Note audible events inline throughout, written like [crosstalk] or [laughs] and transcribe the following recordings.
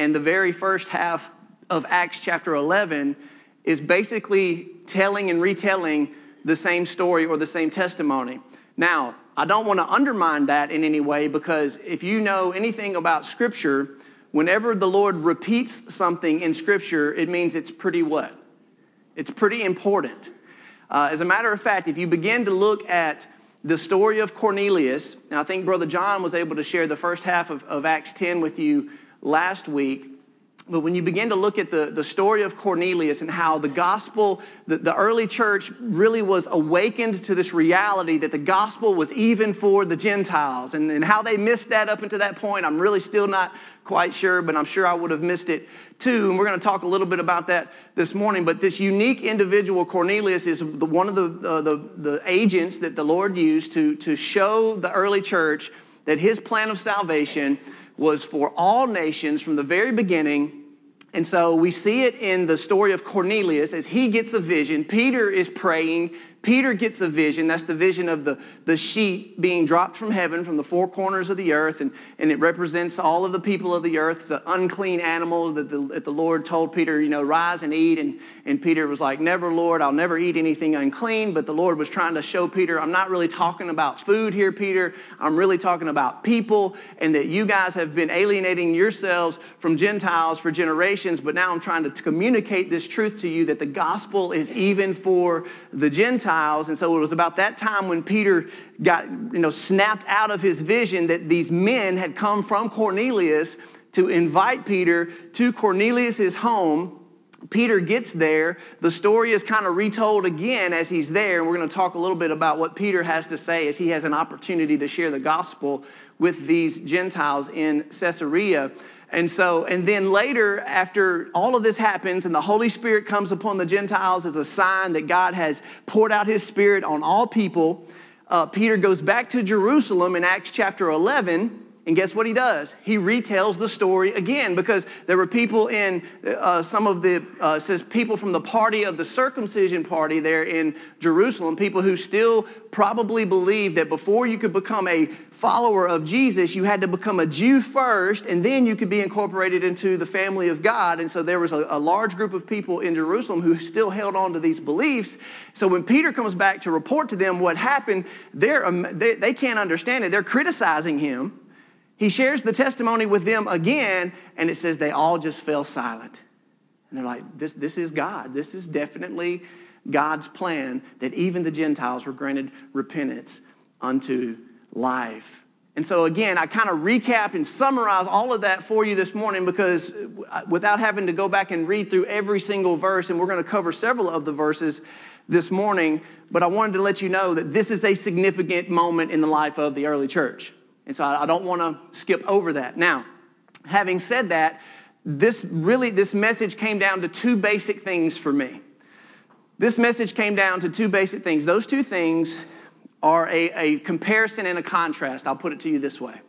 and the very first half of Acts chapter 11 is basically telling and retelling the same story or the same testimony. Now, I don't want to undermine that in any way because if you know anything about Scripture, whenever the Lord repeats something in Scripture, it means it's pretty what? It's pretty important. Uh, as a matter of fact, if you begin to look at the story of Cornelius, and I think Brother John was able to share the first half of, of Acts 10 with you last week. But when you begin to look at the, the story of Cornelius and how the gospel, the, the early church really was awakened to this reality that the gospel was even for the Gentiles, and, and how they missed that up until that point, I'm really still not quite sure, but I'm sure I would have missed it too. And we're going to talk a little bit about that this morning. But this unique individual, Cornelius, is the, one of the, uh, the, the agents that the Lord used to, to show the early church that his plan of salvation was for all nations from the very beginning and so we see it in the story of Cornelius as he gets a vision. Peter is praying. Peter gets a vision. That's the vision of the, the sheep being dropped from heaven from the four corners of the earth. And, and it represents all of the people of the earth. It's an unclean animal that the, that the Lord told Peter, you know, rise and eat. And, and Peter was like, Never, Lord, I'll never eat anything unclean. But the Lord was trying to show Peter, I'm not really talking about food here, Peter. I'm really talking about people. And that you guys have been alienating yourselves from Gentiles for generations. But now I'm trying to communicate this truth to you that the gospel is even for the Gentiles Gentiles. And so it was about that time when Peter got, you know, snapped out of his vision that these men had come from Cornelius to invite Peter to Cornelius's home. Peter gets there. The story is kind of retold again as he's there. And we're going to talk a little bit about what Peter has to say as he has an opportunity to share the gospel with these Gentiles in Caesarea. And so, and then later, after all of this happens and the Holy Spirit comes upon the Gentiles as a sign that God has poured out his Spirit on all people, uh, Peter goes back to Jerusalem in Acts chapter 11 and guess what he does? He retells the story again because there were people in uh, some of the, uh, says people from the party of the circumcision party there in Jerusalem, people who still probably believed that before you could become a follower of Jesus, you had to become a Jew first and then you could be incorporated into the family of God. And so there was a, a large group of people in Jerusalem who still held on to these beliefs. So when Peter comes back to report to them what happened, they're, they, they can't understand it. They're criticizing him. He shares the testimony with them again, and it says they all just fell silent. And they're like, this, this is God. This is definitely God's plan that even the Gentiles were granted repentance unto life. And so, again, I kind of recap and summarize all of that for you this morning because uh, without having to go back and read through every single verse, and we're going to cover several of the verses this morning, but I wanted to let you know that this is a significant moment in the life of the early church. And so I don't want to skip over that. Now, having said that, this really, this message came down to two basic things for me. This message came down to two basic things. Those two things are a, a comparison and a contrast. I'll put it to you this way.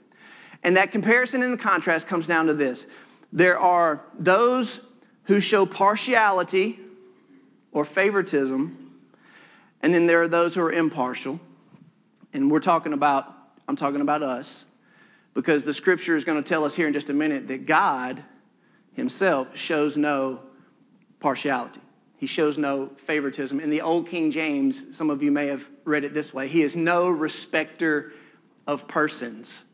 And that comparison and the contrast comes down to this there are those who show partiality or favoritism, and then there are those who are impartial. And we're talking about I'm talking about us, because the scripture is going to tell us here in just a minute that God himself shows no partiality. He shows no favoritism. In the Old King James, some of you may have read it this way He is no respecter of persons.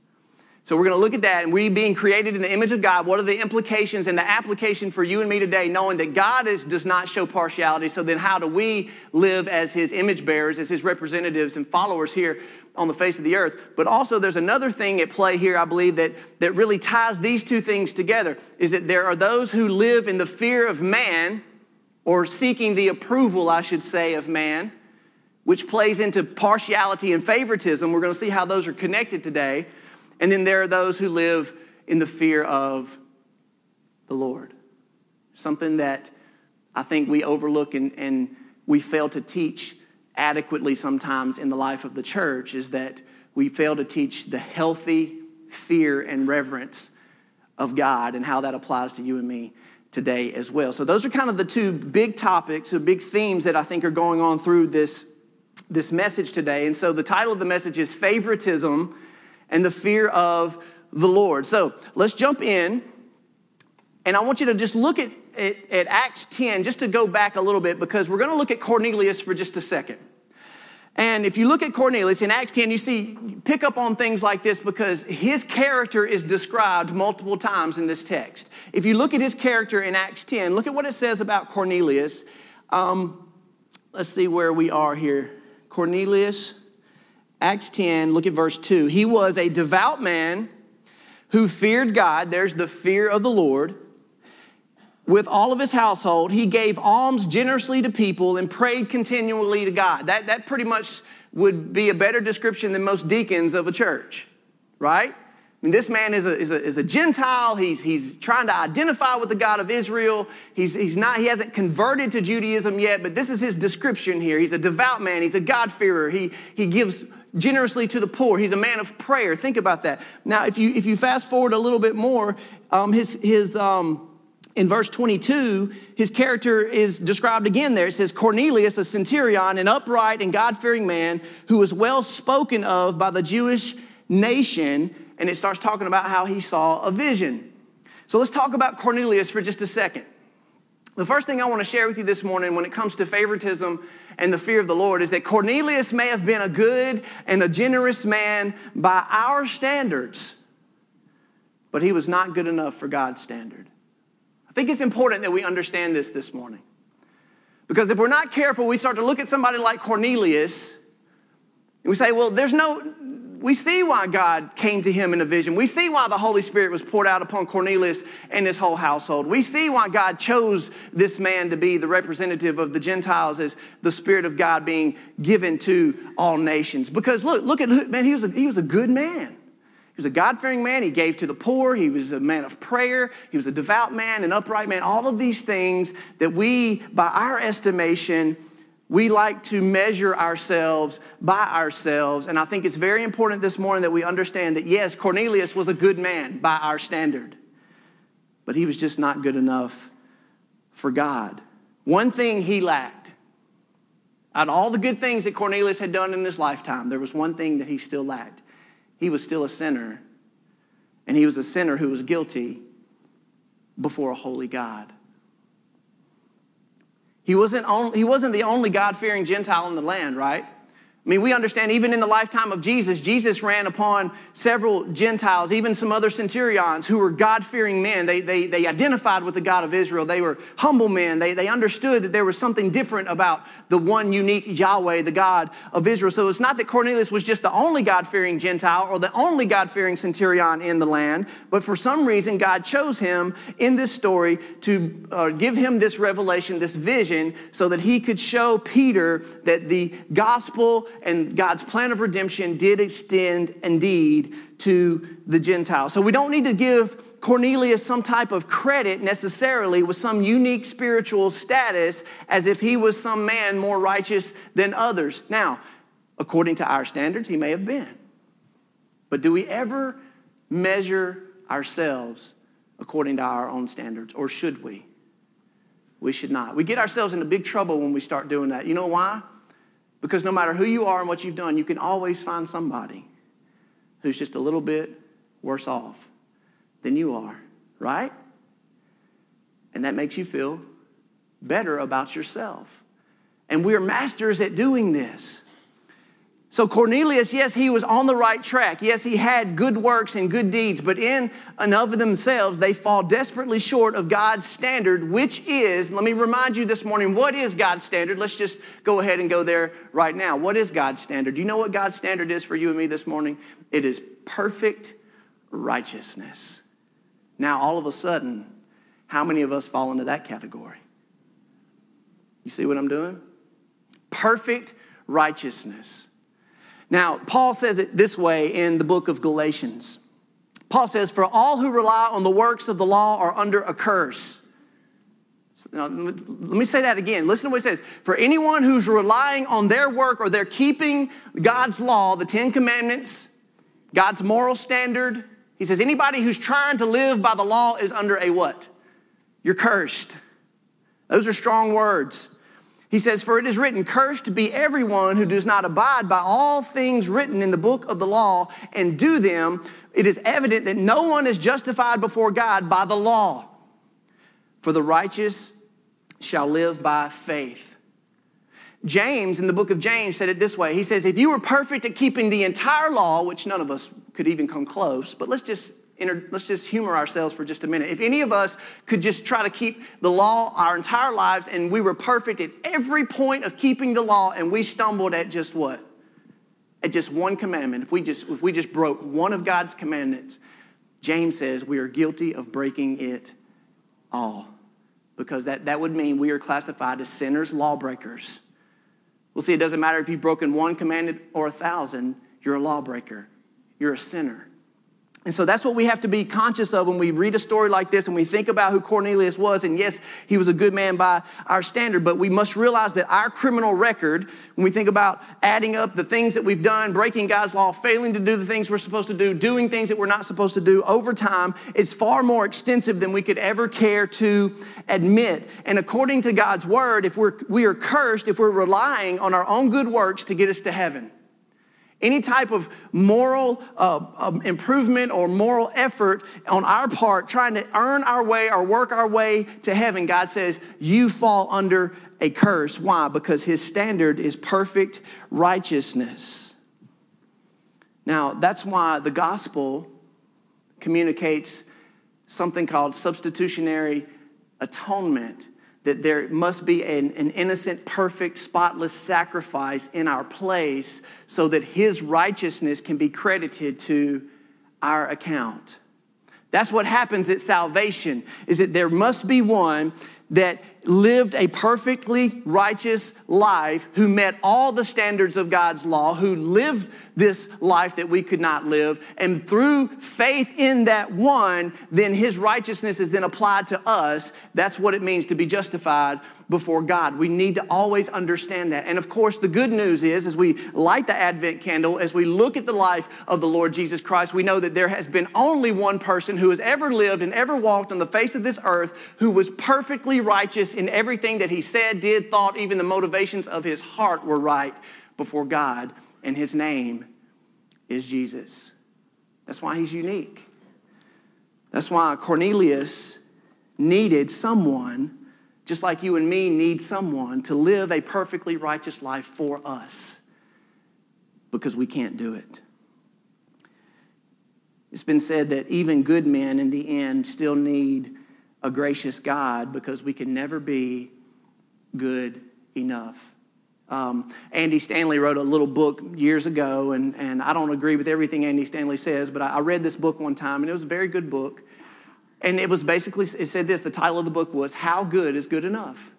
So we're going to look at that and we being created in the image of God, what are the implications and the application for you and me today, knowing that God is, does not show partiality. So then how do we live as his image bearers, as his representatives and followers here on the face of the earth? But also there's another thing at play here, I believe, that, that really ties these two things together, is that there are those who live in the fear of man, or seeking the approval, I should say, of man, which plays into partiality and favoritism. We're going to see how those are connected today. And then there are those who live in the fear of the Lord. Something that I think we overlook and, and we fail to teach adequately sometimes in the life of the church is that we fail to teach the healthy fear and reverence of God and how that applies to you and me today as well. So, those are kind of the two big topics, the big themes that I think are going on through this, this message today. And so, the title of the message is Favoritism and the fear of the Lord. So let's jump in And I want you to just look at, at, at Acts 10, just to go back a little bit, because we're going to look at Cornelius for just a second. And if you look at Cornelius in Acts 10, you see, pick up on things like this because his character is described multiple times in this text. If you look at his character in Acts 10, look at what it says about Cornelius. Um, let's see where we are here. Cornelius, Acts 10, look at verse 2. He was a devout man who feared God. There's the fear of the Lord with all of his household. He gave alms generously to people and prayed continually to God. That, that pretty much would be a better description than most deacons of a church, right? I mean, this man is a, is a, is a Gentile. He's, he's trying to identify with the God of Israel. He's, he's not, he hasn't converted to Judaism yet, but this is his description here. He's a devout man. He's a God-fearer. He, he gives generously to the poor. He's a man of prayer. Think about that. Now, if you, if you fast forward a little bit more, um, his, his, um, in verse 22, his character is described again there. It says, Cornelius, a centurion, an upright and God fearing man who was well spoken of by the Jewish nation. And it starts talking about how he saw a vision. So let's talk about Cornelius for just a second. The first thing I want to share with you this morning when it comes to favoritism and the fear of the Lord is that Cornelius may have been a good and a generous man by our standards, but he was not good enough for God's standard I think it's important that we understand this this morning. Because if we're not careful, we start to look at somebody like Cornelius and we say, well, there's no, we see why God came to him in a vision. We see why the Holy Spirit was poured out upon Cornelius and his whole household. We see why God chose this man to be the representative of the Gentiles as the Spirit of God being given to all nations. Because look, look at, man, he was a, he was a good man. He was a God fearing man. He gave to the poor. He was a man of prayer. He was a devout man, an upright man. All of these things that we, by our estimation, we like to measure ourselves by ourselves. And I think it's very important this morning that we understand that, yes, Cornelius was a good man by our standard, but he was just not good enough for God. One thing he lacked. Out of all the good things that Cornelius had done in his lifetime, there was one thing that he still lacked he was still a sinner. And he was a sinner who was guilty before a holy God. He wasn't, only, he wasn't the only God fearing Gentile in the land, right? I mean, we understand even in the lifetime of Jesus, Jesus ran upon several Gentiles, even some other centurions who were God fearing men. They, they, they identified with the God of Israel. They were humble men. They, they understood that there was something different about the one unique Yahweh, the God of Israel. So it's not that Cornelius was just the only God fearing Gentile or the only God fearing centurion in the land, but for some reason, God chose him in this story to uh, give him this revelation, this vision, so that he could show Peter that the gospel and God's plan of redemption did extend indeed to the Gentiles. So we don't need to give Cornelius some type of credit necessarily with some unique spiritual status as if he was some man more righteous than others. Now, according to our standards, he may have been. But do we ever measure ourselves according to our own standards, or should we? We should not. We get ourselves into big trouble when we start doing that. You know why? Because no matter who you are and what you've done, you can always find somebody who's just a little bit worse off than you are, right? And that makes you feel better about yourself. And we're masters at doing this. So, Cornelius, yes, he was on the right track. Yes, he had good works and good deeds, but in and of themselves, they fall desperately short of God's standard, which is, let me remind you this morning, what is God's standard? Let's just go ahead and go there right now. What is God's standard? Do you know what God's standard is for you and me this morning? It is perfect righteousness. Now, all of a sudden, how many of us fall into that category? You see what I'm doing? Perfect righteousness. Now, Paul says it this way in the book of Galatians. Paul says, For all who rely on the works of the law are under a curse. Now, let me say that again. Listen to what he says. For anyone who's relying on their work or they're keeping God's law, the Ten Commandments, God's moral standard, he says, anybody who's trying to live by the law is under a what? You're cursed. Those are strong words. He says, For it is written, Cursed be everyone who does not abide by all things written in the book of the law and do them. It is evident that no one is justified before God by the law. for the righteous shall live by faith. James, in the book of James, said it this way He says, If you were perfect at keeping the entire law, which none of us could even come close, but let's just let's just humor ourselves for just a minute. If any of us could just try to keep the law our entire lives and we were perfect at every point of keeping the law and we stumbled at just what? At just one commandment. If we just if we just broke one of God's commandments, James says we are guilty of breaking it all. Because that, that would mean we are classified as sinners, lawbreakers. We'll see, it doesn't matter if you've broken one commandment or a thousand, you're a lawbreaker. You're a sinner. And so that's what we have to be conscious of when we read a story like this and we think about who Cornelius was. And yes, he was a good man by our standard, but we must realize that our criminal record, when we think about adding up the things that we've done, breaking God's law, failing to do the things we're supposed to do, doing things that we're not supposed to do over time, is far more extensive than we could ever care to admit. And according to God's word, if we're, we are cursed if we're relying on our own good works to get us to heaven. Any type of moral uh, um, improvement or moral effort on our part, trying to earn our way or work our way to heaven, God says, you fall under a curse. Why? Because His standard is perfect righteousness. Now, that's why the gospel communicates something called substitutionary atonement that there must be an, an, innocent, perfect, spotless sacrifice in our place so that his righteousness can be credited to our account. That's what happens at salvation is that there must be one that lived a perfectly righteous life, who met all the standards of God's law, who lived this life that we could not live, and through faith in that one, then his righteousness is then applied to us. That's what it means to be justified before God. We need to always understand that. And of course, the good news is as we light the Advent candle, as we look at the life of the Lord Jesus Christ, we know that there has been only one person who has ever lived and ever walked on the face of this earth who was perfectly righteous in everything that he said, did, thought, even the motivations of his heart were right before God, and his name is Jesus. That's why he's unique. That's why Cornelius needed someone, just like you and me need someone, to live a perfectly righteous life for us because we can't do it. It's been said that even good men in the end still need a gracious God because we can never be good enough. Um, Andy Stanley wrote a little book years ago, and, and I don't agree with everything Andy Stanley says, but I, I read this book one time, and it was a very good book. And it was basically, it said this the title of the book was How Good is Good Enough?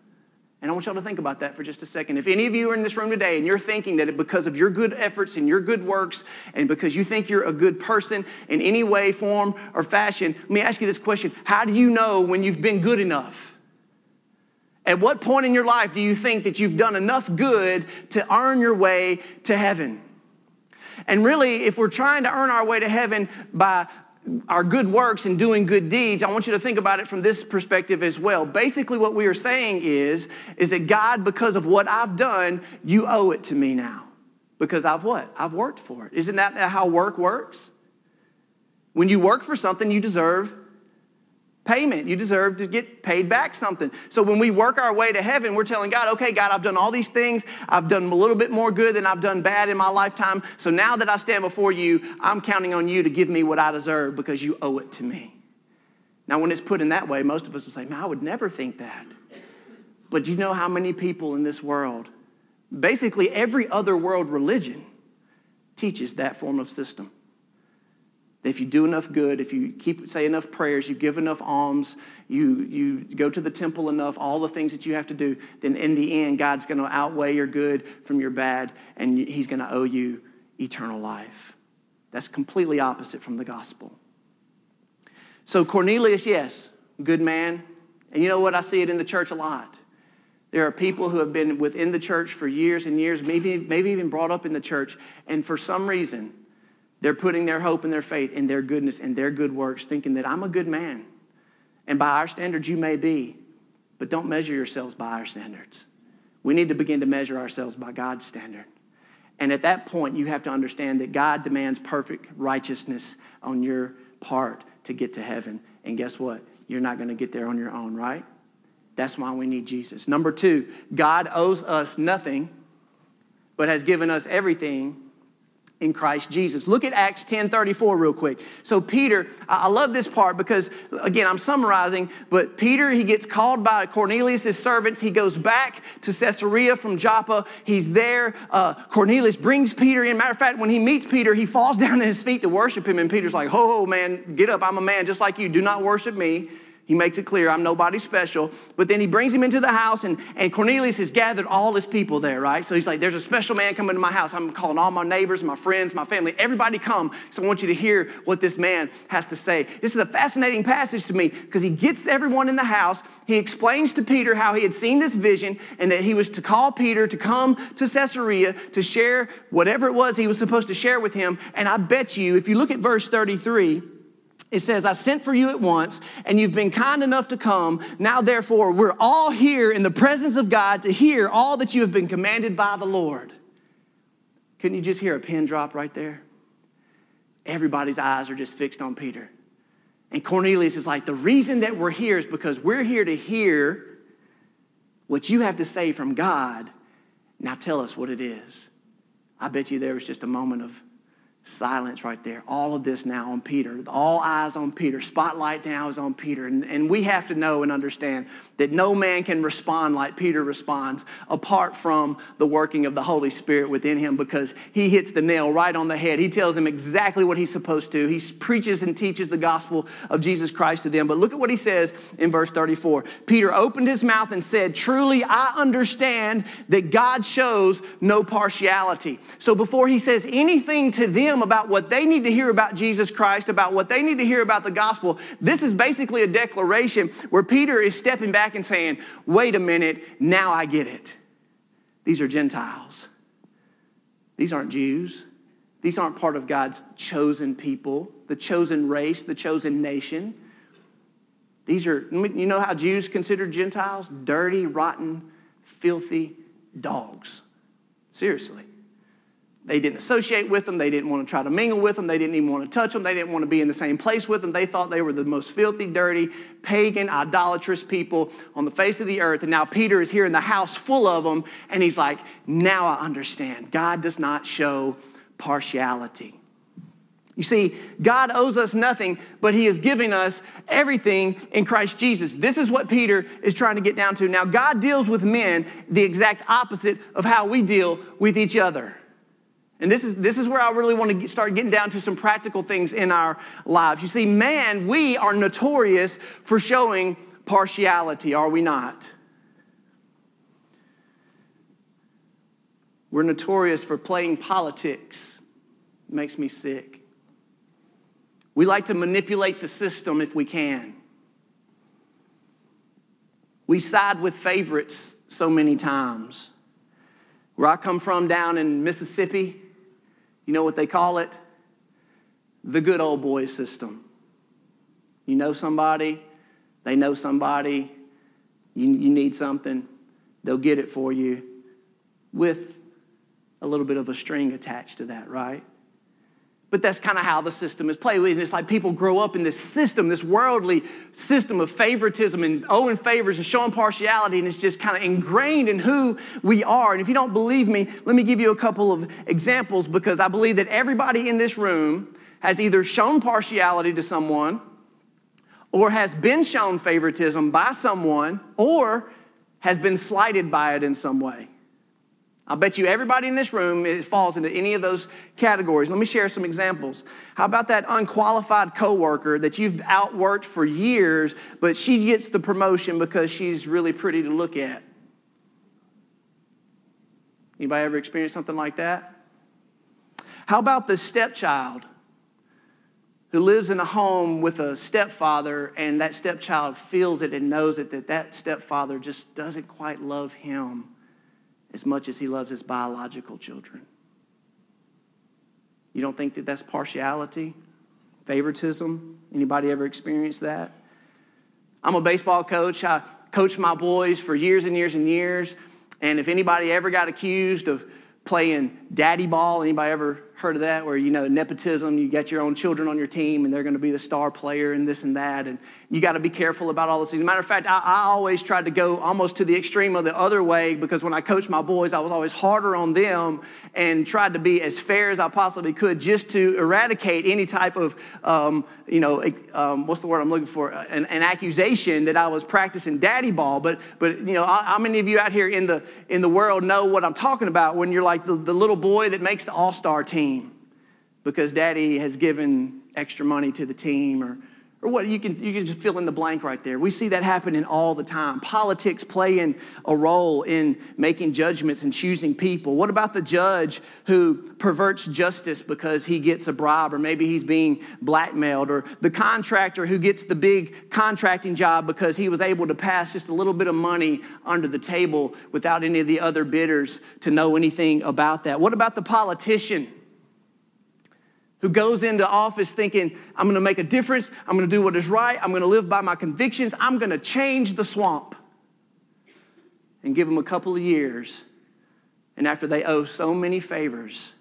And I want y'all to think about that for just a second. If any of you are in this room today and you're thinking that because of your good efforts and your good works and because you think you're a good person in any way, form, or fashion, let me ask you this question How do you know when you've been good enough? At what point in your life do you think that you've done enough good to earn your way to heaven? And really, if we're trying to earn our way to heaven by our good works and doing good deeds, I want you to think about it from this perspective as well. Basically, what we are saying is, is that God, because of what I've done, you owe it to me now. Because I've what? I've worked for it. Isn't that how work works? When you work for something, you deserve payment. You deserve to get paid back something. So when we work our way to heaven, we're telling God, okay, God, I've done all these things. I've done a little bit more good than I've done bad in my lifetime. So now that I stand before you, I'm counting on you to give me what I deserve because you owe it to me. Now, when it's put in that way, most of us will say, man, I would never think that. But you know how many people in this world, basically every other world religion, teaches that form of system. If you do enough good, if you keep say enough prayers, you give enough alms, you, you go to the temple enough, all the things that you have to do, then in the end, God's going to outweigh your good from your bad, and He's going to owe you eternal life. That's completely opposite from the gospel. So, Cornelius, yes, good man. And you know what? I see it in the church a lot. There are people who have been within the church for years and years, maybe, maybe even brought up in the church, and for some reason, they're putting their hope and their faith in their goodness and their good works, thinking that I'm a good man. And by our standards, you may be, but don't measure yourselves by our standards. We need to begin to measure ourselves by God's standard. And at that point, you have to understand that God demands perfect righteousness on your part to get to heaven. And guess what? You're not going to get there on your own, right? That's why we need Jesus. Number two, God owes us nothing, but has given us everything in Christ Jesus. Look at Acts 10 34 real quick. So, Peter, I love this part because, again, I'm summarizing, but Peter, he gets called by Cornelius' servants. He goes back to Caesarea from Joppa. He's there. Uh, Cornelius brings Peter in. Matter of fact, when he meets Peter, he falls [laughs] down at his feet to worship him, and Peter's like, Ho, ho, man, get up. I'm a man just like you. Do not worship me. He makes it clear, I'm nobody special. But then he brings him into the house, and, and Cornelius has gathered all his people there, right? So he's like, There's a special man coming to my house. I'm calling all my neighbors, my friends, my family. Everybody come. So I want you to hear what this man has to say. This is a fascinating passage to me because he gets everyone in the house. He explains to Peter how he had seen this vision and that he was to call Peter to come to Caesarea to share whatever it was he was supposed to share with him. And I bet you, if you look at verse 33, it says, I sent for you at once, and you've been kind enough to come. Now, therefore, we're all here in the presence of God to hear all that you have been commanded by the Lord. Couldn't you just hear a pin drop right there? Everybody's eyes are just fixed on Peter. And Cornelius is like, The reason that we're here is because we're here to hear what you have to say from God. Now tell us what it is. I bet you there was just a moment of silence right there. All of this now on Peter. All eyes on Peter. Spotlight now is on Peter. And, and we have to know and understand that no man can respond like Peter responds apart from the working of the Holy Spirit within him because he hits the nail right on the head. He tells them exactly what he's supposed to. He preaches and teaches the gospel of Jesus Christ to them. But look at what he says in verse 34. Peter opened his mouth and said, Truly, I understand that God shows no partiality. So before he says anything to them, them about what they need to hear about Jesus Christ, about what they need to hear about the gospel. This is basically a declaration where Peter is stepping back and saying, Wait a minute, now I get it. These are Gentiles. These aren't Jews. These aren't part of God's chosen people, the chosen race, the chosen nation. These are, you know how Jews consider Gentiles? Dirty, rotten, filthy dogs. Seriously. They didn't associate with them. They didn't want to try to mingle with them. They didn't even want to touch them. They didn't want to be in the same place with them. They thought they were the most filthy, dirty, pagan, idolatrous people on the face of the earth. And now Peter is here in the house full of them, and he's like, Now I understand. God does not show partiality. You see, God owes us nothing, but He is giving us everything in Christ Jesus. This is what Peter is trying to get down to. Now, God deals with men the exact opposite of how we deal with each other. And this is, this is where I really want to start getting down to some practical things in our lives. You see, man, we are notorious for showing partiality, are we not? We're notorious for playing politics. It makes me sick. We like to manipulate the system if we can. We side with favorites so many times. Where I come from down in Mississippi, you know what they call it? The good old boy system. You know somebody, they know somebody, you, you need something, they'll get it for you with a little bit of a string attached to that, right? But that's kind of how the system is played. With, and it's like people grow up in this system, this worldly system of favoritism and owing favors and showing partiality, and it's just kind of ingrained in who we are. And if you don't believe me, let me give you a couple of examples because I believe that everybody in this room has either shown partiality to someone, or has been shown favoritism by someone, or has been slighted by it in some way. I'll bet you everybody in this room falls into any of those categories. Let me share some examples. How about that unqualified coworker that you've outworked for years, but she gets the promotion because she's really pretty to look at? Anybody ever experienced something like that? How about the stepchild who lives in a home with a stepfather and that stepchild feels it and knows it that that stepfather just doesn't quite love him? As much as he loves his biological children. You don't think that that's partiality, favoritism? Anybody ever experienced that? I'm a baseball coach. I coached my boys for years and years and years. And if anybody ever got accused of playing daddy ball, anybody ever heard of that where you know nepotism you got your own children on your team and they're going to be the star player and this and that and you got to be careful about all those things. Matter of fact I, I, always tried to go almost to the extreme of the other way because when i coached my boys i was always harder on them and tried to be as fair as i possibly could just to eradicate any type of um, you know um, what's the word i'm looking for? An, an, accusation that i was practicing daddy ball. But but you know how many of you out here in the in the world know what i'm talking about when you're like the, the little boy that makes the all-star team because daddy has given extra money to the team or or what you can you can just fill in the blank right there. We see that happening all the time. Politics playing a role in making judgments and choosing people. What about the judge who perverts justice because he gets a bribe or maybe he's being blackmailed or the contractor who gets the big contracting job because he was able to pass just a little bit of money under the table without any of the other bidders to know anything about that? What about the politician who goes into office thinking, I'm gonna make a difference, I'm gonna do what is right, I'm gonna live by my convictions, I'm gonna change the swamp. And give them a couple of years. And after they owe so many favors,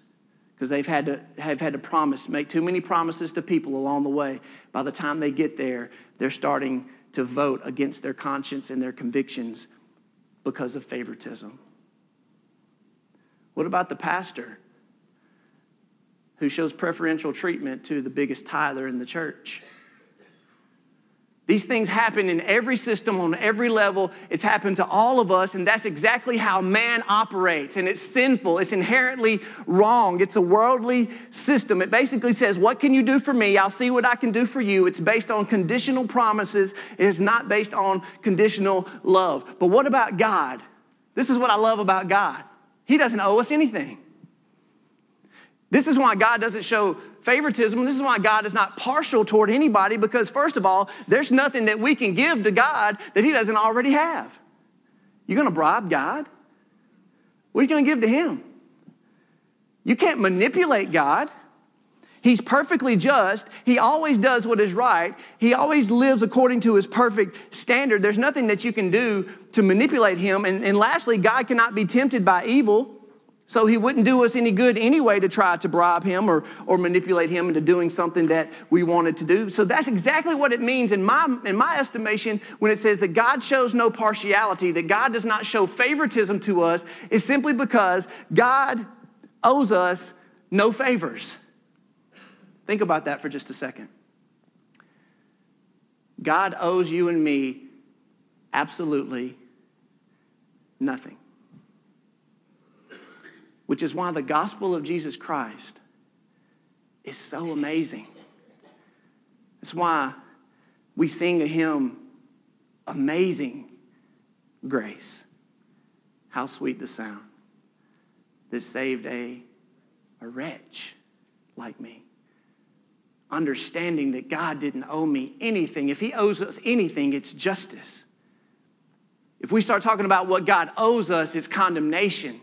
because they've had to have had to promise, make too many promises to people along the way, by the time they get there, they're starting to vote against their conscience and their convictions because of favoritism. What about the pastor? Who shows preferential treatment to the biggest tither in the church. These things happen in every system, on every level. It's happened to all of us, and that's exactly how man operates. And it's sinful, it's inherently wrong. It's a worldly system. It basically says, What can you do for me? I'll see what I can do for you. It's based on conditional promises, it is not based on conditional love. But what about God? This is what I love about God He doesn't owe us anything. This is why God doesn't show favoritism. This is why God is not partial toward anybody because, first of all, there's nothing that we can give to God that He doesn't already have. You're going to bribe God? What are you going to give to Him? You can't manipulate God. He's perfectly just. He always does what is right. He always lives according to his perfect standard. There's nothing that you can do to manipulate him. And, and lastly, God cannot be tempted by evil. So he wouldn't do us any good anyway to try to bribe him or, or manipulate him into doing something that we wanted to do. So that's exactly what it means in my, in my estimation when it says that God shows no partiality, that God does not show favoritism to us, is simply because God owes us no favors. Think about that for just a second. God owes you and me absolutely nothing which is why the gospel of Jesus Christ is so amazing. It's why we sing a hymn, Amazing Grace. How sweet the sound that saved a, a wretch like me. Understanding that God didn't owe me anything. If He owes us anything, it's justice. If we start talking about what God owes us, it's condemnation.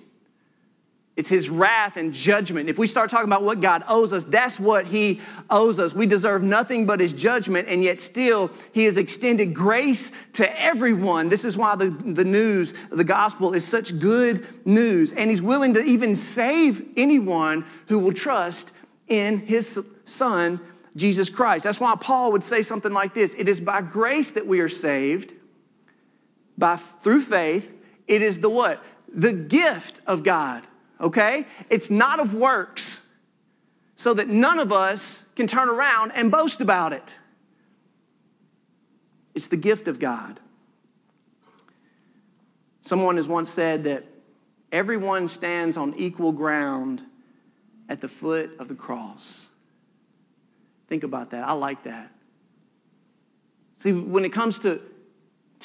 It's his wrath and judgment. If we start talking about what God owes us, that's what he owes us. We deserve nothing but his judgment, and yet still he has extended grace to everyone. This is why the, the news, the gospel, is such good news. And he's willing to even save anyone who will trust in his son, Jesus Christ. That's why Paul would say something like this It is by grace that we are saved, by through faith. It is the what? The gift of God okay? It's not of works, so that none of us can turn around and boast about it. It's the gift of God. Someone has once said that everyone stands on equal ground at the foot of the cross. Think about that. I like that. See, when it comes to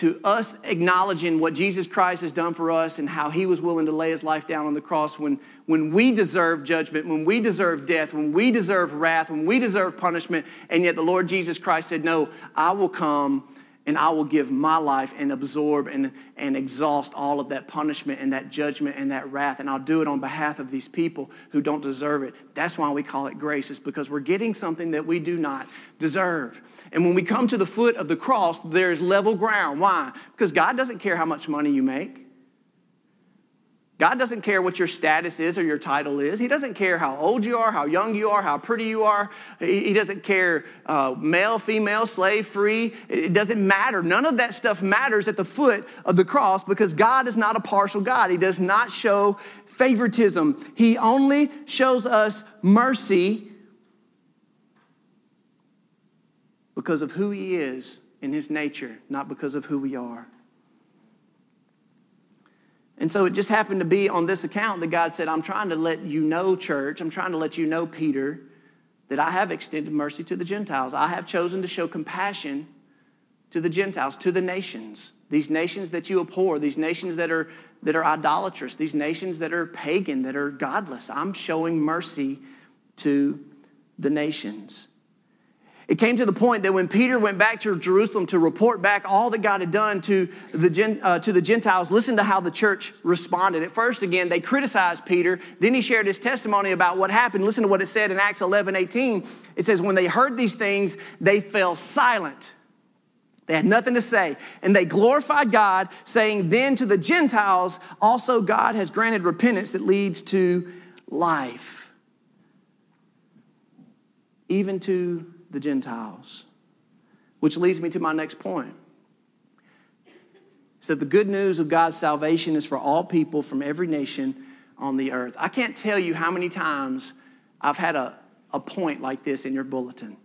to us acknowledging what Jesus Christ has done for us and how he was willing to lay his life down on the cross when, when we deserve judgment, when we deserve death, when we deserve wrath, when we deserve punishment, and yet the Lord Jesus Christ said, No, I will come and I will give my life and absorb and, and exhaust all of that punishment and that judgment and that wrath. And I'll do it on behalf of these people who don't deserve it. That's why we call it grace, is because we're getting something that we do not deserve. And when we come to the foot of the cross, there's level ground. Why? Because God doesn't care how much money you make. God doesn't care what your status is or your title is. He doesn't care how old you are, how young you are, how pretty you are. He doesn't care uh, male, female, slave, free. It doesn't matter. None of that stuff matters at the foot of the cross because God is not a partial God. He does not show favoritism. He only shows us mercy because of who He is in His nature, not because of who we are. And so it just happened to be on this account that God said, I'm trying to let you know, church, I'm trying to let you know, Peter, that I have extended mercy to the Gentiles. I have chosen to show compassion to the Gentiles, to the nations. These nations that you abhor, these nations that are, that are idolatrous, these nations that are pagan, that are godless. I'm showing mercy to the nations. It came to the point that when Peter went back to Jerusalem to report back all that God had done to the, uh, to the Gentiles, listen to how the church responded. At first, again, they criticized Peter. Then he shared his testimony about what happened. Listen to what it said in Acts 11 18. It says, When they heard these things, they fell silent. They had nothing to say. And they glorified God, saying, Then to the Gentiles, also God has granted repentance that leads to life. Even to the Gentiles. Which leads me to my next point. So, the good news of God's salvation is for all people from every nation on the earth. I can't tell you how many times I've had a, a point like this in your bulletin.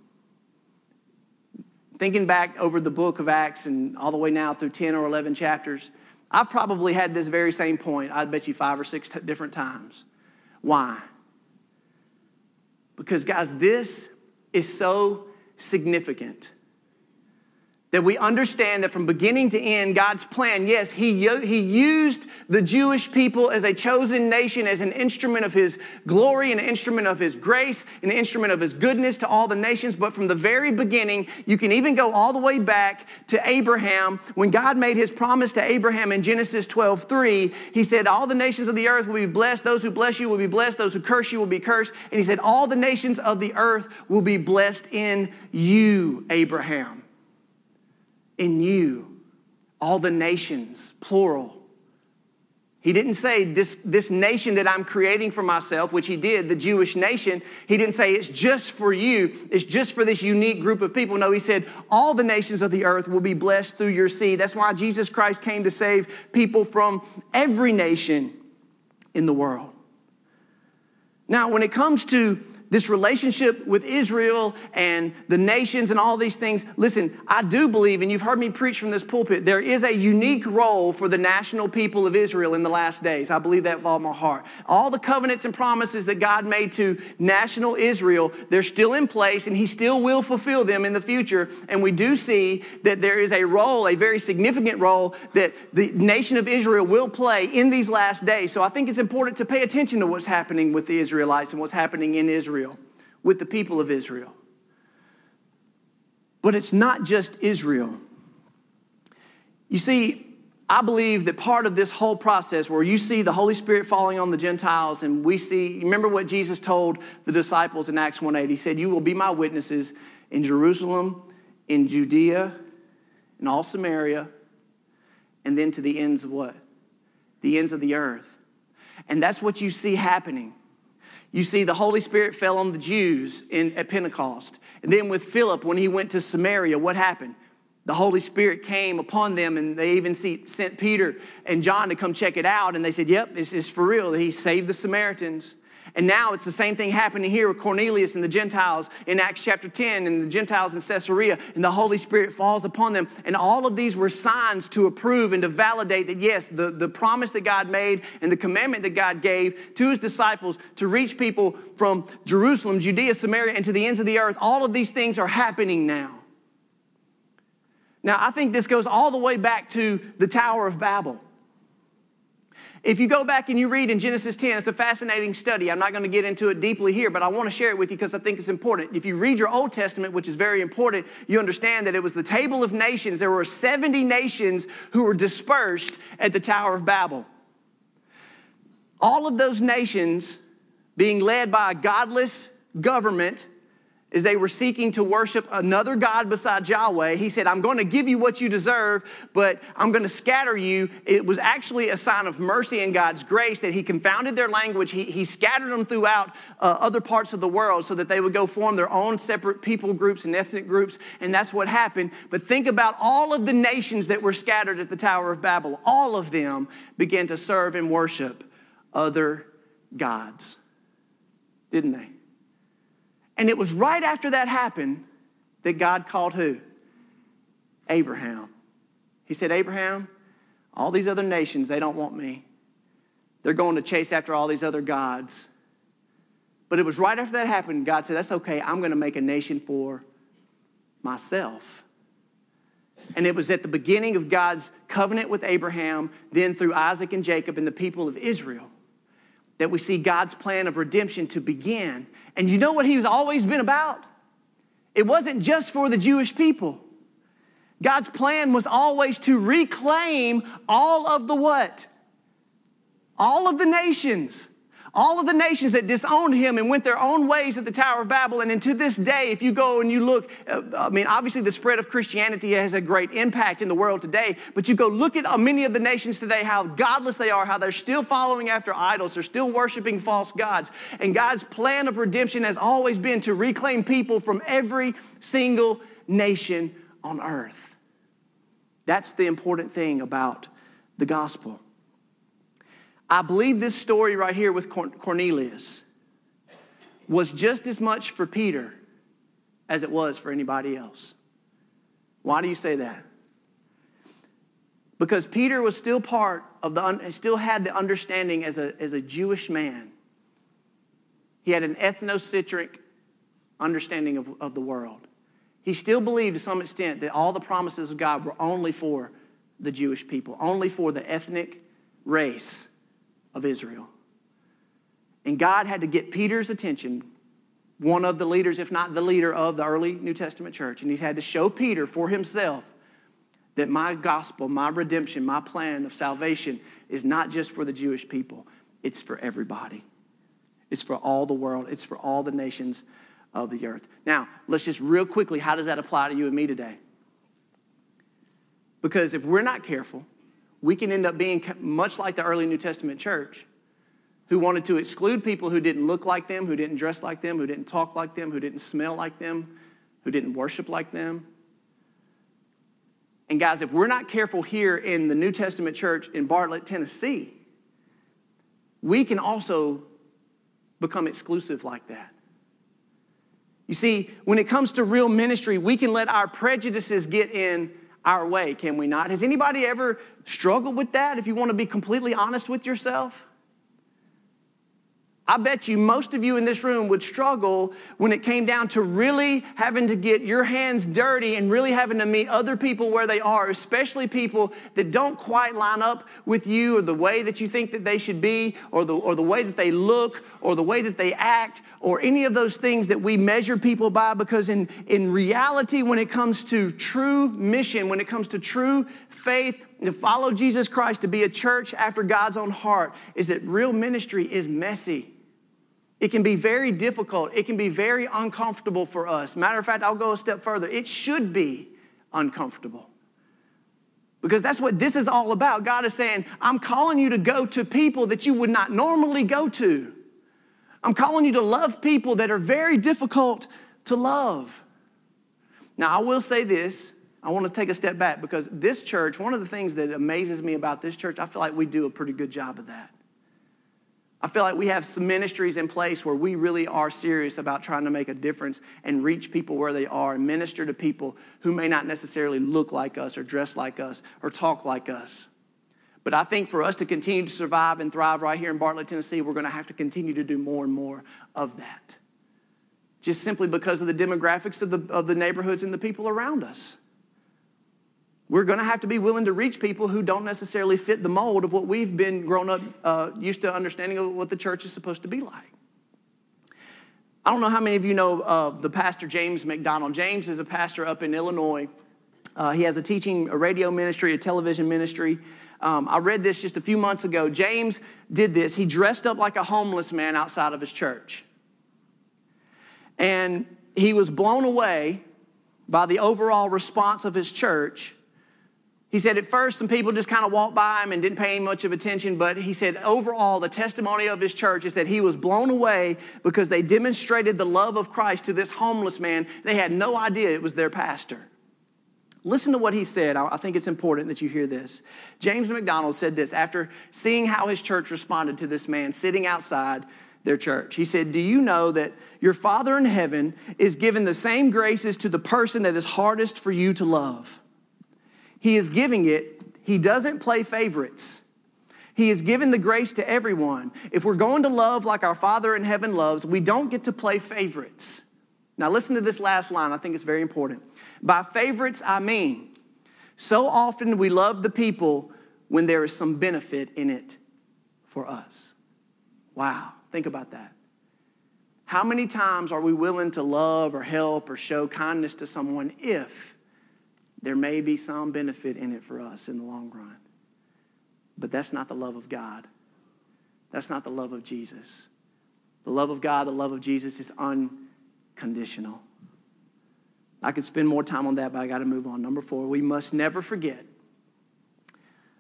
Thinking back over the book of Acts and all the way now through 10 or 11 chapters, I've probably had this very same point, I'd bet you five or six t- different times. Why? Because, guys, this is so significant that we understand that from beginning to end, God's plan, yes, he, he used the Jewish people as a chosen nation, as an instrument of His glory, an instrument of His grace, an instrument of His goodness to all the nations. But from the very beginning, you can even go all the way back to Abraham. When God made His promise to Abraham in Genesis 12 3, He said, All the nations of the earth will be blessed. Those who bless you will be blessed. Those who curse you will be cursed. And He said, All the nations of the earth will be blessed in you, Abraham in you, all the nations, plural. He didn't say this, this nation that I'm creating for myself, which he did, the Jewish nation. He didn't say it's just for you, it's just for this unique group of people. No, he said all the nations of the earth will be blessed through your seed. That's why Jesus Christ came to save people from every nation in the world. Now, when it comes to this relationship with Israel and the nations and all these things, listen, I do believe, and you've heard me preach from this pulpit, there is a unique role for the national people of Israel in the last days. I believe that with all my heart. All the covenants and promises that God made to national Israel, they're still in place, and He still will fulfill them in the future. And we do see that there is a role, a very significant role, that the nation of Israel will play in these last days. So I think it's important to pay attention to what's happening with the Israelites and what's happening in Israel. Israel, with the people of Israel. But it's not just Israel. You see, I believe that part of this whole process where you see the Holy Spirit falling on the Gentiles and we see, remember what Jesus told the disciples in Acts 1 8? He said, You will be my witnesses in Jerusalem, in Judea, in all Samaria, and then to the ends of what? The ends of the earth. And that's what you see happening. You see, the Holy Spirit fell on the Jews in, at Pentecost. And then with Philip, when he went to Samaria, what happened? The Holy Spirit came upon them, and they even see, sent Peter and John to come check it out. And they said, Yep, is for real. He saved the Samaritans. And now it's the same thing happening here with Cornelius and the Gentiles in Acts chapter 10 and the Gentiles in Caesarea, and the Holy Spirit falls upon them. And all of these were signs to approve and to validate that, yes, the, the promise that God made and the commandment that God gave to his disciples to reach people from Jerusalem, Judea, Samaria, and to the ends of the earth, all of these things are happening now. Now, I think this goes all the way back to the Tower of Babel. If you go back and you read in Genesis 10, it's a fascinating study. I'm not going to get into it deeply here, but I want to share it with you because I think it's important. If you read your Old Testament, which is very important, you understand that it was the table of nations. There were 70 nations who were dispersed at the Tower of Babel. All of those nations being led by a godless government is they were seeking to worship another God besides Yahweh. He said, I'm going to give you what you deserve, but I'm going to scatter you. It was actually a sign of mercy and God's grace that He confounded their language. He, he scattered them throughout uh, other parts of the world so that they would go form their own separate people groups and ethnic groups, and that's what happened. But think about all of the nations that were scattered at the Tower of Babel. All of them began to serve and worship other gods, didn't they? And it was right after that happened that God called who? Abraham. He said, Abraham, all these other nations, they don't want me. They're going to chase after all these other gods. But it was right after that happened, God said, That's okay, I'm going to make a nation for myself. And it was at the beginning of God's covenant with Abraham, then through Isaac and Jacob and the people of Israel, that we see God's plan of redemption to begin. And you know what He's always been about? It wasn't just for the Jewish people. God's plan was always to reclaim all of the what? All of the nations all of the nations that disowned him and went their own ways at the Tower of Babel. And to this day, if you go and you look, uh, I mean, obviously the spread of Christianity has a great impact in the world today, but you go look at uh, many of the nations today, how godless they are, how they're still following after idols, they're still worshiping false gods. And God's plan of redemption has always been to reclaim people from every single nation on earth. That's the important thing about the gospel. I believe this story right here with Cornelius was just as much for Peter as it was for anybody else. Why do you say that? Because Peter was still part of the, still had the understanding as a, as a Jewish man. He had an ethnocentric understanding of, of the world. He still believed to some extent that all the promises of God were only for the Jewish people, only for the ethnic race of Israel. And God had to get Peter's attention, one of the leaders, if not the leader of the early New Testament church. And he had to show Peter for himself that my gospel, my redemption, my plan of salvation is not just for the Jewish people, it's for everybody. It's for all the world, it's for all the nations of the earth. Now, let's just real quickly, how does that apply to you and me today? Because if we're not careful, we can end up being much like the early New Testament church who wanted to exclude people who didn't look like them, who didn't dress like them, who didn't talk like them, who didn't smell like them, who didn't worship like them. And guys, if we're not careful here in the New Testament church in Bartlett, Tennessee, we can also become exclusive like that. You see, when it comes to real ministry, we can let our prejudices get in our way, can we not? Has anybody ever struggled with that if you want to be completely honest with yourself? I bet you most of you in this room would struggle when it came down to really having to get your hands dirty and really having to meet other people where they are, especially people that don't quite line up with you or the way that you think that they should be or the, or the way that they look or the way that they act or any of those things that we measure people by because in, in reality, when it comes to true mission, when it comes to true faith, to follow Jesus Christ, to be a church after God's own heart, is that real ministry is messy. It can be very difficult. It can be very uncomfortable for us. Matter of fact, I'll go a step further. It should be uncomfortable. Because that's what this is all about. God is saying, I'm calling you to go to people that you would not normally go to. I'm calling you to love people that are very difficult to love. Now, I will say this. I want to take a step back because this church, one of the things that amazes me about this church, I feel like we do a pretty good job of that. I feel like we have some ministries in place where we really are serious about trying to make a difference and reach people where they are and minister to people who may not necessarily look like us or dress like us or talk like us. But I think for us to continue to survive and thrive right here in Bartlett, Tennessee, we're going to have to continue to do more and more of that. Just simply because of the demographics of the, of the neighborhoods and the people around us. We're going to have to be willing to reach people who don't necessarily fit the mold of what we've been grown up uh, used to understanding of what the church is supposed to be like. I don't know how many of you know uh, the pastor James MacDonald. James is a pastor up in Illinois. Uh, he has a teaching, a radio ministry, a television ministry. Um, I read this just a few months ago. James did this. He dressed up like a homeless man outside of his church. And he was blown away by the overall response of his church. He said at first some people just kind of walked by him and didn't pay him much of attention, but he said overall the testimony of his church is that he was blown away because they demonstrated the love of Christ to this homeless man. They had no idea it was their pastor. Listen to what he said. I think it's important that you hear this. James MacDonald said this after seeing how his church responded to this man sitting outside their church. He said, Do you know that your Father in heaven is giving the same graces to the person that is hardest for you to love? He is giving it, He doesn't play favorites. He is giving the grace to everyone. If we're going to love like our Father in heaven loves, we don't get to play favorites. Now, listen to this last line, I think it's very important. By favorites, I mean, so often we love the people when there is some benefit in it for us. Wow. Think about that. How many times are we willing to love or help or show kindness to someone if there may be some benefit in it for us in the long run? But that's not the love of God. That's not the love of Jesus. The love of God, the love of Jesus is unconditional. I could spend more time on that, but I got to move on. Number four, we must never forget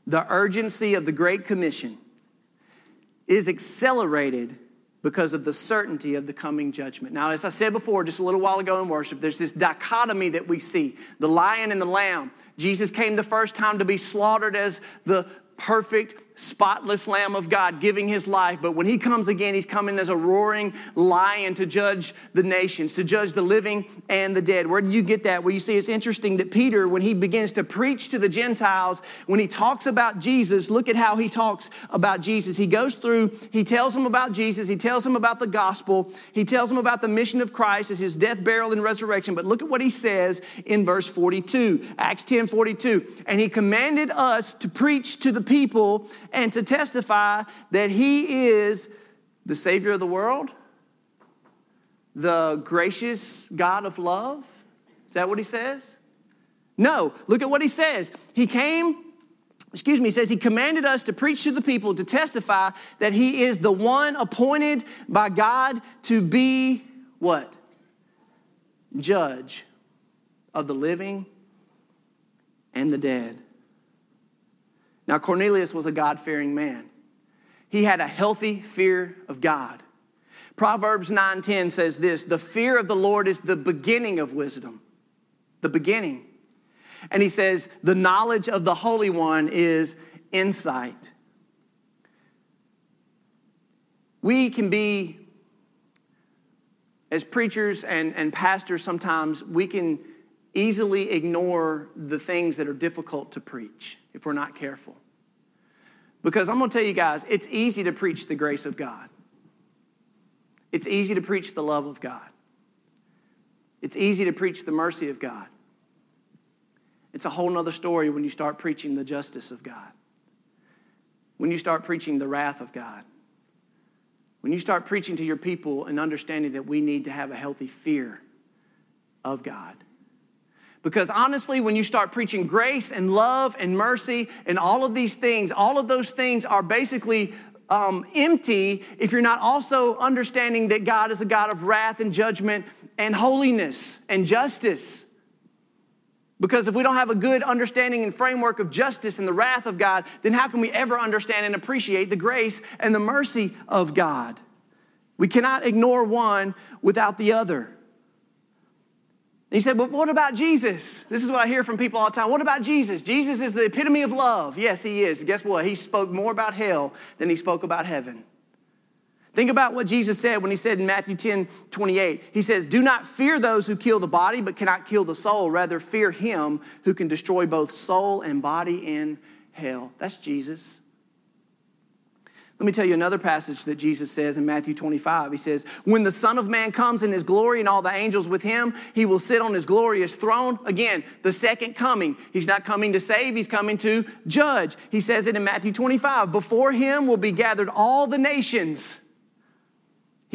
the urgency of the Great Commission is accelerated because of the certainty of the coming judgment. Now, as I said before, just a little while ago in worship, there's this dichotomy that we see the lion and the lamb. Jesus came the first time to be slaughtered as the perfect spotless Lamb of God giving his life. But when he comes again, he's coming as a roaring lion to judge the nations, to judge the living and the dead. Where do you get that? Well, you see, it's interesting that Peter, when he begins to preach to the Gentiles, when he talks about Jesus, look at how he talks about Jesus. He goes through, he tells them about Jesus, he tells them about the gospel, he tells them about the mission of Christ as his death, burial, and resurrection. But look at what he says in verse 42, Acts 10 42. And he commanded us to preach to the people and to testify that he is the Savior of the world, the gracious God of love. Is that what he says? No, look at what he says. He came, excuse me, he says he commanded us to preach to the people, to testify that he is the one appointed by God to be what? Judge of the living and the dead. Now, Cornelius was a God fearing man. He had a healthy fear of God. Proverbs 9:10 says this, "The fear of the Lord is the beginning of wisdom." The beginning. And he says, "The knowledge of the Holy One is insight." We can be as preachers and, and pastors sometimes we can easily ignore the things that are difficult to preach if we're not careful. Because I'm going to tell you guys, it's easy to preach the grace of God. It's easy to preach the love of God. It's easy to preach the mercy of God. It's a whole nother story when you start preaching the justice of God. When you start preaching the wrath of God. When you start preaching to your people and understanding that we need to have a healthy fear of God. Because honestly, when you start preaching grace and love and mercy and all of these things, all of those things are basically um, empty if you're not also understanding that God is a God of wrath and judgment and holiness and justice. Because if we don't have a good understanding and framework of justice and the wrath of God, then how can we ever understand and appreciate the grace and the mercy of God? We cannot ignore one without the other. You said, but what about Jesus? This is what I hear from people all the time. What about Jesus? Jesus is the epitome of love. Yes, he is. Guess what? He spoke more about hell than he spoke about heaven. Think about what Jesus said when he said in Matthew 10 28. He says, Do not fear those who kill the body but cannot kill the soul. Rather, fear him who can destroy both soul and body in hell. That's Jesus. Let me tell you another passage that Jesus says in Matthew 25. He says, When the Son of Man comes in his glory and all the angels with him, he will sit on his glorious throne. Again, the second coming. He's not coming to save, he's coming to judge. He says it in Matthew 25. Before him will be gathered all the nations.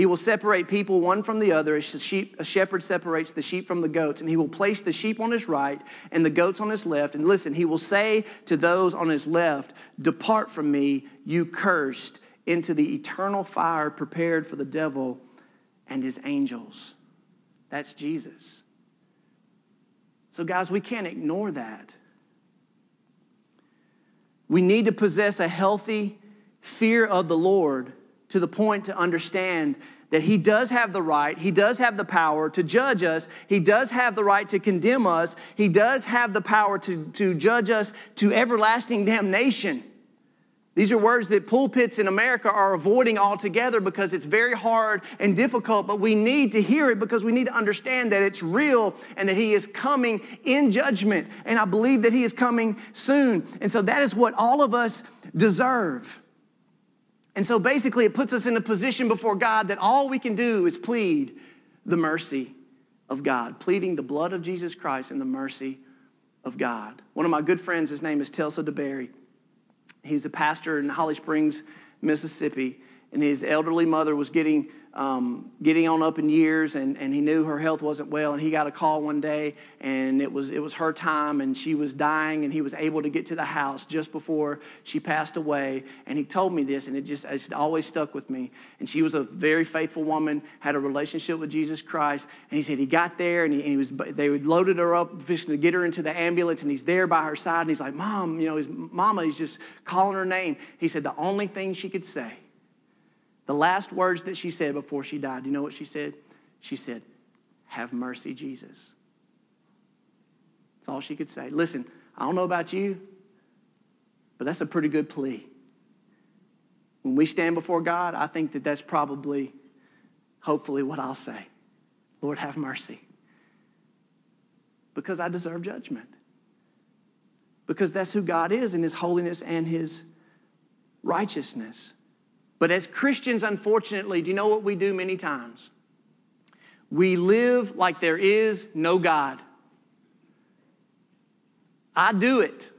He will separate people one from the other as a, shepherd separates the sheep from the goats. And he will place the sheep on his right and the goats on his left. And listen, he will say to those on his left, Depart from me, you cursed, into the eternal fire prepared for the devil and his angels. That's Jesus. So, guys, we can't ignore that. We need to possess a healthy fear of the Lord to the point to understand that He does have the right, He does have the power to judge us, He does have the right to condemn us, He does have the power to, to judge us to everlasting damnation. These are words that pulpits in America are avoiding altogether because it's very hard and difficult, but we need to hear it because we need to understand that it's real and that He is coming in judgment. And I believe that He is coming soon. And so that is what all of us deserve. And so basically, it puts us in a position before God that all we can do is plead the mercy of God, pleading the blood of Jesus Christ and the mercy of God. One of my good friends, his name is Telsa DeBerry. He's a pastor in Holly Springs, Mississippi, and his elderly mother was getting um, getting on up in years and, and he knew her health wasn't well and he got a call one day and it was it was her time and she was dying and he was able to get to the house just before she passed away. And he told me this and it just it's always stuck with me. And she was a very faithful woman had a relationship with jesus christ and he said he got there and he, and he was they loaded her up fishing to get her into the ambulance and he's there by her side and he's like mom you know his mama he's just calling her name. He said the only thing she could say the last words that she said before she died, you know what she said? She said, Have mercy, Jesus. That's all she could say. Listen, I don't know about you, but that's a pretty good plea. When we stand before God, I think that that's probably, hopefully, what I'll say Lord, have mercy. Because I deserve judgment. Because that's who God is in His holiness and His righteousness. But as Christians, unfortunately, do you know what we do many times? We live like there is no God. I do it.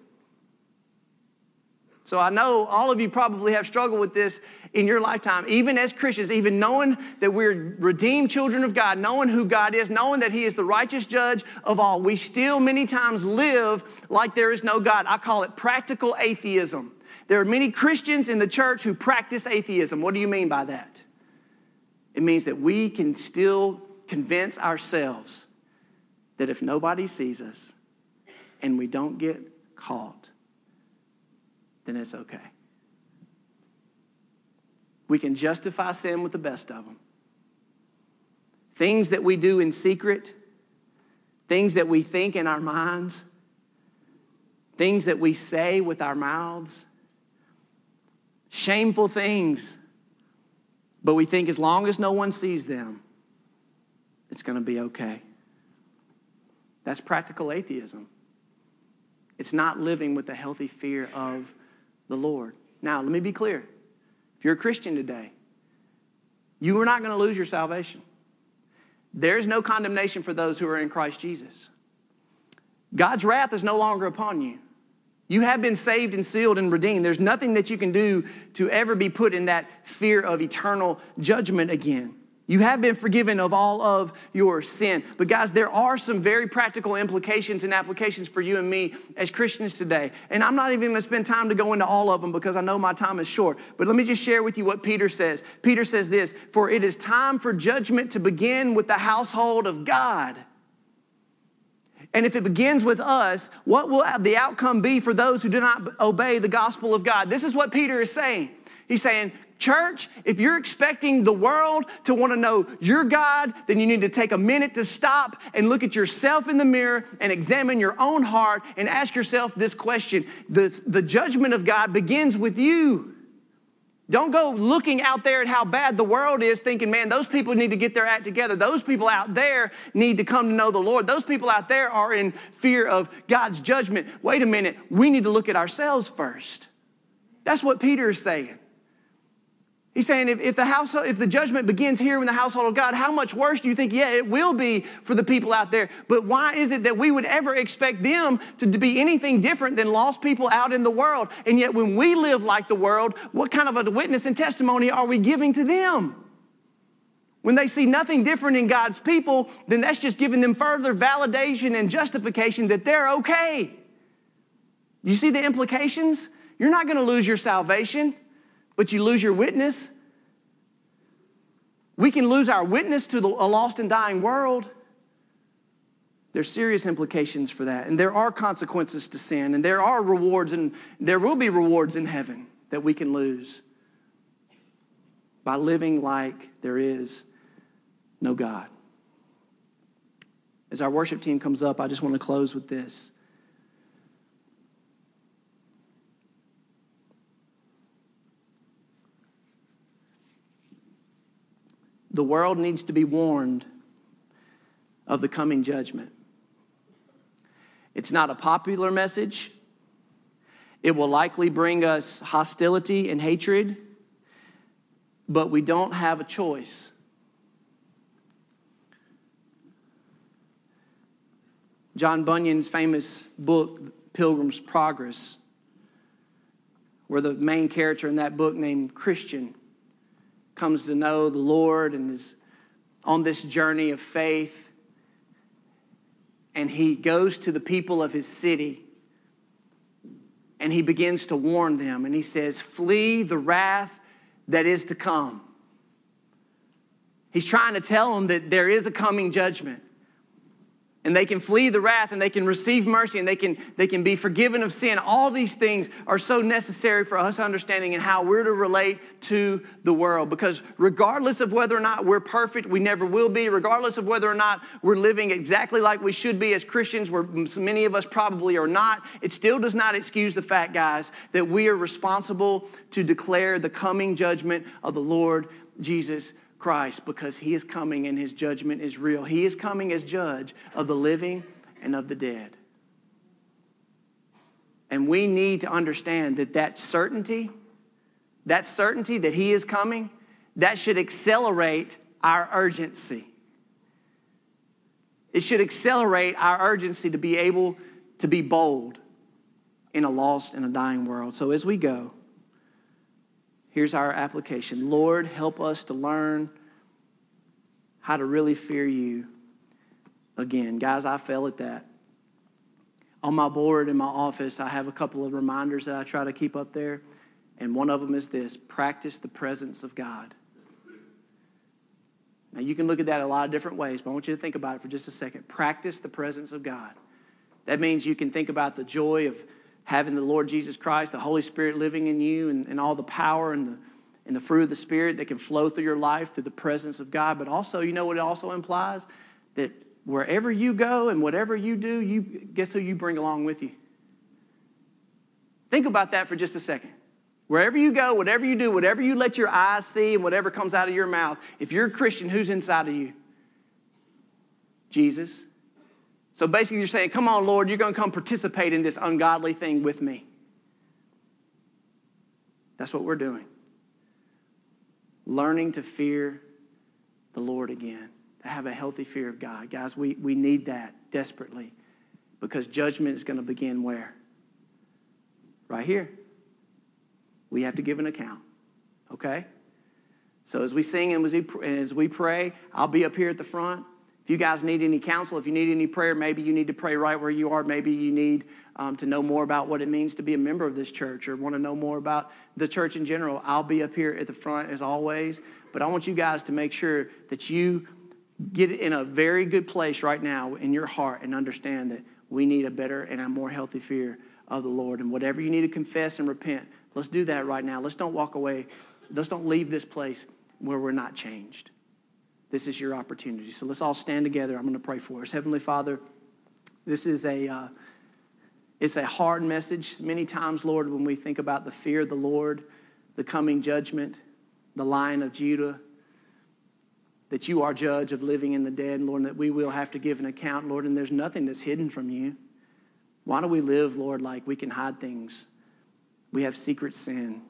So I know all of you probably have struggled with this in your lifetime, even as Christians, even knowing that we're redeemed children of God, knowing who God is, knowing that He is the righteous judge of all. We still many times live like there is no God. I call it practical atheism. There are many Christians in the church who practice atheism. What do you mean by that? It means that we can still convince ourselves that if nobody sees us and we don't get caught, then it's okay. We can justify sin with the best of them. Things that we do in secret, things that we think in our minds, things that we say with our mouths, shameful things. But we think as long as no one sees them, it's going to be okay. That's practical atheism. It's not living with a healthy fear of the Lord. Now, let me be clear. If you're a Christian today, you are not going to lose your salvation. There's no condemnation for those who are in Christ Jesus. God's wrath is no longer upon you. You have been saved and sealed and redeemed. There's nothing that you can do to ever be put in that fear of eternal judgment again. You have been forgiven of all of your sin. But, guys, there are some very practical implications and applications for you and me as Christians today. And I'm not even going to spend time to go into all of them because I know my time is short. But let me just share with you what Peter says. Peter says this For it is time for judgment to begin with the household of God. And if it begins with us, what will the outcome be for those who do not obey the gospel of God? This is what Peter is saying. He's saying, Church, if you're expecting the world to want to know your God, then you need to take a minute to stop and look at yourself in the mirror and examine your own heart and ask yourself this question. The, the judgment of God begins with you. Don't go looking out there at how bad the world is, thinking, man, those people need to get their act together. Those people out there need to come to know the Lord. Those people out there are in fear of God's judgment. Wait a minute, we need to look at ourselves first. That's what Peter is saying. He's saying if, if, the household, if the judgment begins here in the household of God, how much worse do you think? Yeah, it will be for the people out there. But why is it that we would ever expect them to, to be anything different than lost people out in the world? And yet, when we live like the world, what kind of a witness and testimony are we giving to them? When they see nothing different in God's people, then that's just giving them further validation and justification that they're okay. You see the implications? You're not going to lose your salvation but you lose your witness. We can lose our witness to the, a lost and dying world, There's serious implications for that. And there are consequences to sin, and there are rewards, and there will be rewards in heaven that we can lose by living like there is no God. As our worship team comes up, I just want to close with this. The world needs to be warned of the coming judgment. It's not a popular message. It will likely bring us hostility and hatred, but we don't have a choice. John Bunyan's famous book, Pilgrim's Progress, where the main character in that book, named Christian, comes to know the Lord and is on this journey of faith. And he goes to the people of his city and he begins to warn them. And he says, Flee the wrath that is to come. He's trying to tell them that there is a coming judgment and they can flee the wrath and they can receive mercy and they can, they can be forgiven of sin. All these things are so necessary for us understanding and how we're to relate to the world. Because regardless of whether or not we're perfect, we never will be, regardless of whether or not we're living exactly like we should be as Christians, where many of us probably are not, it still does not excuse the fact, guys, that we are responsible to declare the coming judgment of the Lord Jesus Christ because he is coming and his judgment is real. He is coming as judge of the living and of the dead. And we need to understand that that certainty, that certainty that he is coming, that should accelerate our urgency. It should accelerate our urgency to be able to be bold in a lost and a dying world. So as we go, Here's our application Lord, help us to learn how to really fear you again. Guys, I fail at that. On my board in my office, I have a couple of reminders that I try to keep up there. And one of them is this practice the presence of God. Now, you can look at that a lot of different ways, but I want you to think about it for just a second. Practice the presence of God. That means you can think about the joy of having the Lord Jesus Christ, the Holy Spirit living in you, and, and all the power and the, and the fruit of the Spirit that can flow through your life through the presence of God. But also, you know what it also implies? That wherever you go and whatever you do, you guess who you bring along with you? Think about that for just a second. Wherever you go, whatever you do, whatever you let your eyes see, and whatever comes out of your mouth, if you're a Christian, who's inside of you? Jesus. So basically, you're saying, Come on, Lord, you're going to come participate in this ungodly thing with me. That's what we're doing. Learning to fear the Lord again, to have a healthy fear of God. Guys, we, we need that desperately because judgment is going to begin where? Right here. We have to give an account, okay? So as we sing and as we pray, I'll be up here at the front. If you guys need any counsel, if you need any prayer, maybe you need to pray right where you are. Maybe you need um, to know more about what it means to be a member of this church or want to know more about the church in general. I'll be up here at the front as always. But I want you guys to make sure that you get in a very good place right now in your heart and understand that we need a better and a more healthy fear of the Lord. And whatever you need to confess and repent, let's do that right now. Let's don't walk away. Let's don't leave this place where we're not changed this is your opportunity. So let's all stand together. I'm going to pray for us. Heavenly Father, this is a uh, it's a hard message. Many times, Lord, when we think about the fear of the Lord, the coming judgment, the Lion of Judah, that you are judge of living and the dead, Lord, and that we will have to give an account, Lord, and there's nothing that's hidden from you. Why do we live, Lord, like we can hide things? We have secret sin.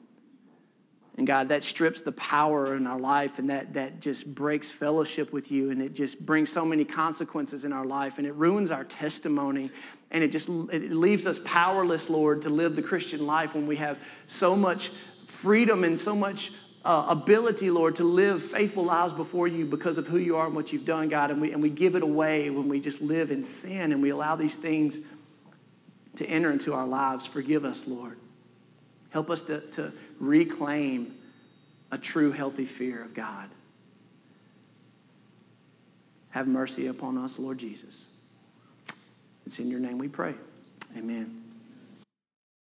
And God, that strips the power in our life and that, that just breaks fellowship with you and it just brings so many consequences in our life and it ruins our testimony and it just it leaves us powerless, Lord, to live the Christian life when we have so much freedom and so much uh, ability, Lord, to live faithful lives before you because of who you are and what you've done, God. And we, and we give it away when we just live in sin and we allow these things to enter into our lives. Forgive us, Lord. Help us to, to reclaim a true, healthy fear of God. Have mercy upon us, Lord Jesus. It's in your name we pray. Amen.